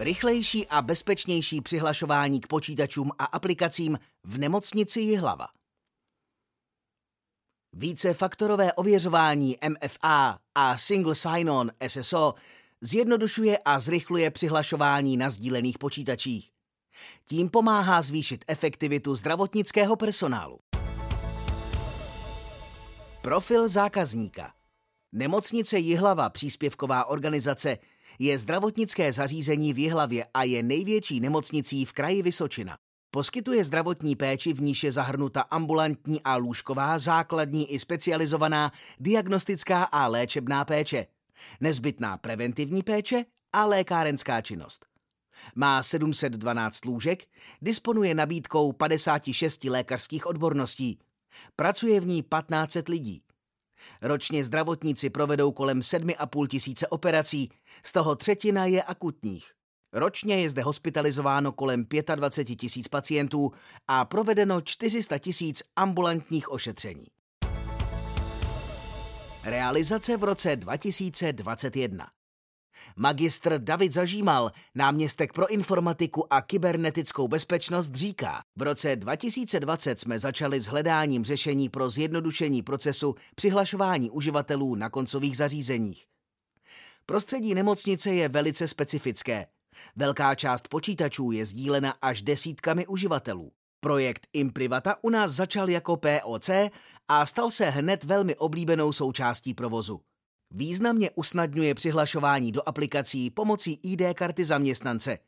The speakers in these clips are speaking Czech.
Rychlejší a bezpečnější přihlašování k počítačům a aplikacím v nemocnici Jihlava. Vícefaktorové ověřování MFA a Single Sign-On SSO zjednodušuje a zrychluje přihlašování na sdílených počítačích. Tím pomáhá zvýšit efektivitu zdravotnického personálu. Profil zákazníka Nemocnice Jihlava, příspěvková organizace, je zdravotnické zařízení v Jihlavě a je největší nemocnicí v kraji Vysočina. Poskytuje zdravotní péči, v níž je zahrnuta ambulantní a lůžková, základní i specializovaná diagnostická a léčebná péče, nezbytná preventivní péče a lékárenská činnost. Má 712 lůžek, disponuje nabídkou 56 lékařských odborností. Pracuje v ní 1500 lidí. Ročně zdravotníci provedou kolem 7,5 tisíce operací, z toho třetina je akutních. Ročně je zde hospitalizováno kolem 25 tisíc pacientů a provedeno 400 tisíc ambulantních ošetření. Realizace v roce 2021 Magistr David Zažímal, náměstek pro informatiku a kybernetickou bezpečnost, říká, v roce 2020 jsme začali s hledáním řešení pro zjednodušení procesu přihlašování uživatelů na koncových zařízeních. Prostředí nemocnice je velice specifické. Velká část počítačů je sdílena až desítkami uživatelů. Projekt Imprivata u nás začal jako POC a stal se hned velmi oblíbenou součástí provozu. Významně usnadňuje přihlašování do aplikací pomocí ID karty zaměstnance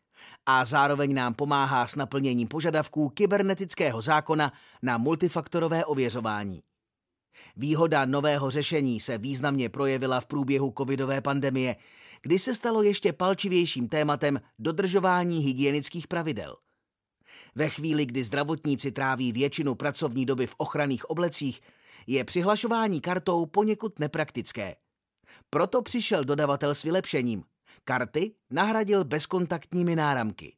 a zároveň nám pomáhá s naplněním požadavků kybernetického zákona na multifaktorové ověřování. Výhoda nového řešení se významně projevila v průběhu covidové pandemie, kdy se stalo ještě palčivějším tématem dodržování hygienických pravidel. Ve chvíli, kdy zdravotníci tráví většinu pracovní doby v ochranných oblecích, je přihlašování kartou poněkud nepraktické – proto přišel dodavatel s vylepšením. Karty nahradil bezkontaktními náramky.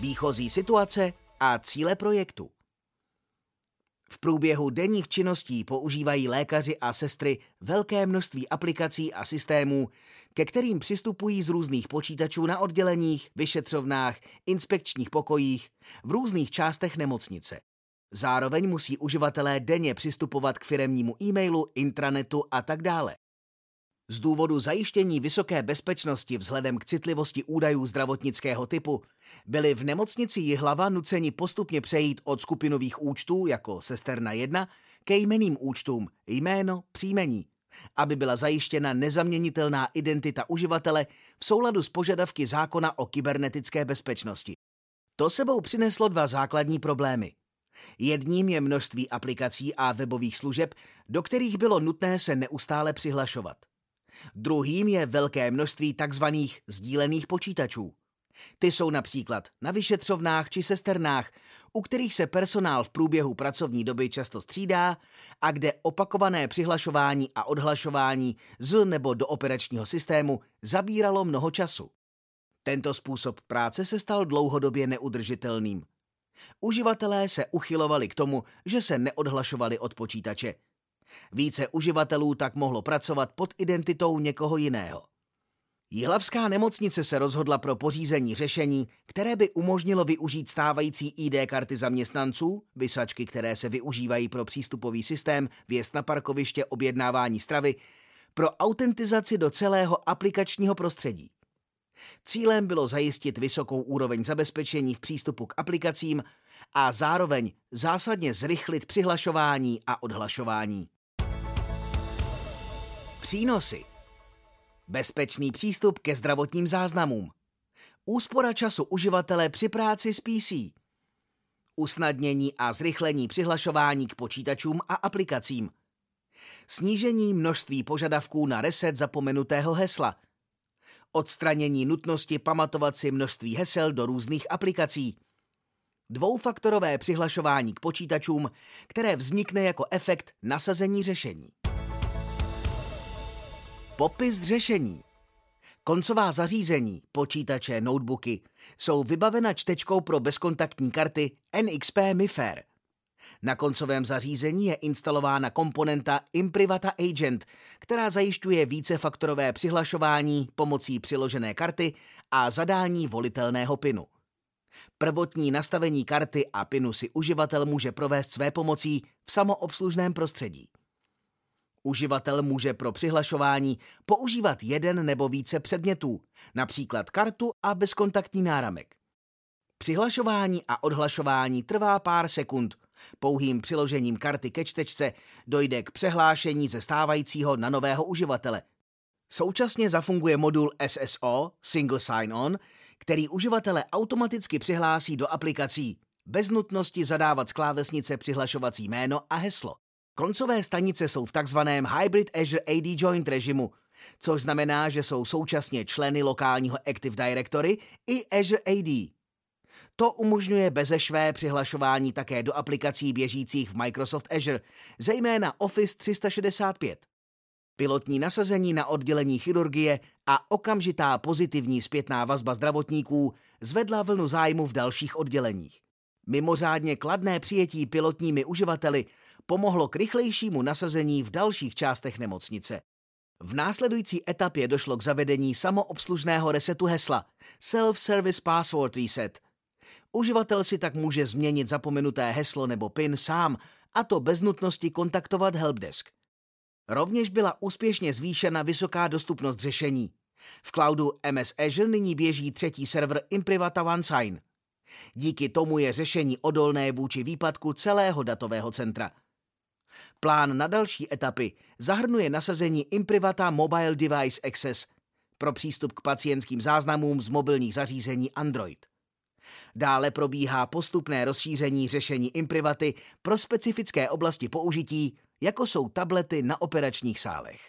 Výchozí situace a cíle projektu. V průběhu denních činností používají lékaři a sestry velké množství aplikací a systémů, ke kterým přistupují z různých počítačů na odděleních, vyšetřovnách, inspekčních pokojích, v různých částech nemocnice. Zároveň musí uživatelé denně přistupovat k firemnímu e-mailu, intranetu a tak dále. Z důvodu zajištění vysoké bezpečnosti vzhledem k citlivosti údajů zdravotnického typu byli v nemocnici Jihlava nuceni postupně přejít od skupinových účtů jako Sesterna 1 ke jmeným účtům jméno, příjmení, aby byla zajištěna nezaměnitelná identita uživatele v souladu s požadavky zákona o kybernetické bezpečnosti. To sebou přineslo dva základní problémy – Jedním je množství aplikací a webových služeb, do kterých bylo nutné se neustále přihlašovat. Druhým je velké množství takzvaných sdílených počítačů. Ty jsou například na vyšetřovnách či sesternách, u kterých se personál v průběhu pracovní doby často střídá a kde opakované přihlašování a odhlašování z nebo do operačního systému zabíralo mnoho času. Tento způsob práce se stal dlouhodobě neudržitelným. Uživatelé se uchylovali k tomu, že se neodhlašovali od počítače. Více uživatelů tak mohlo pracovat pod identitou někoho jiného. Jihlavská nemocnice se rozhodla pro pořízení řešení, které by umožnilo využít stávající ID karty zaměstnanců, vysačky, které se využívají pro přístupový systém, věst na parkoviště, objednávání stravy, pro autentizaci do celého aplikačního prostředí. Cílem bylo zajistit vysokou úroveň zabezpečení v přístupu k aplikacím a zároveň zásadně zrychlit přihlašování a odhlašování. Přínosy Bezpečný přístup ke zdravotním záznamům. Úspora času uživatele při práci s PC. Usnadnění a zrychlení přihlašování k počítačům a aplikacím. Snížení množství požadavků na reset zapomenutého hesla – odstranění nutnosti pamatovat si množství hesel do různých aplikací, dvoufaktorové přihlašování k počítačům, které vznikne jako efekt nasazení řešení. Popis řešení. Koncová zařízení, počítače, notebooky, jsou vybavena čtečkou pro bezkontaktní karty NXP MIFARE. Na koncovém zařízení je instalována komponenta Imprivata Agent, která zajišťuje vícefaktorové přihlašování pomocí přiložené karty a zadání volitelného pinu. Prvotní nastavení karty a pinu si uživatel může provést své pomocí v samoobslužném prostředí. Uživatel může pro přihlašování používat jeden nebo více předmětů, například kartu a bezkontaktní náramek. Přihlašování a odhlašování trvá pár sekund. Pouhým přiložením karty ke čtečce dojde k přehlášení ze stávajícího na nového uživatele. Současně zafunguje modul SSO, Single Sign-On, který uživatele automaticky přihlásí do aplikací bez nutnosti zadávat z klávesnice přihlašovací jméno a heslo. Koncové stanice jsou v takzvaném Hybrid Azure AD Joint režimu, což znamená, že jsou současně členy lokálního Active Directory i Azure AD. To umožňuje bezešvé přihlašování také do aplikací běžících v Microsoft Azure, zejména Office 365. Pilotní nasazení na oddělení chirurgie a okamžitá pozitivní zpětná vazba zdravotníků zvedla vlnu zájmu v dalších odděleních. Mimořádně kladné přijetí pilotními uživateli pomohlo k rychlejšímu nasazení v dalších částech nemocnice. V následující etapě došlo k zavedení samoobslužného resetu hesla Self-Service Password Reset. Uživatel si tak může změnit zapomenuté heslo nebo PIN sám, a to bez nutnosti kontaktovat helpdesk. Rovněž byla úspěšně zvýšena vysoká dostupnost řešení. V cloudu MS Azure nyní běží třetí server Imprivata OneSign. Díky tomu je řešení odolné vůči výpadku celého datového centra. Plán na další etapy zahrnuje nasazení Imprivata Mobile Device Access pro přístup k pacientským záznamům z mobilních zařízení Android. Dále probíhá postupné rozšíření řešení Imprivaty pro specifické oblasti použití, jako jsou tablety na operačních sálech.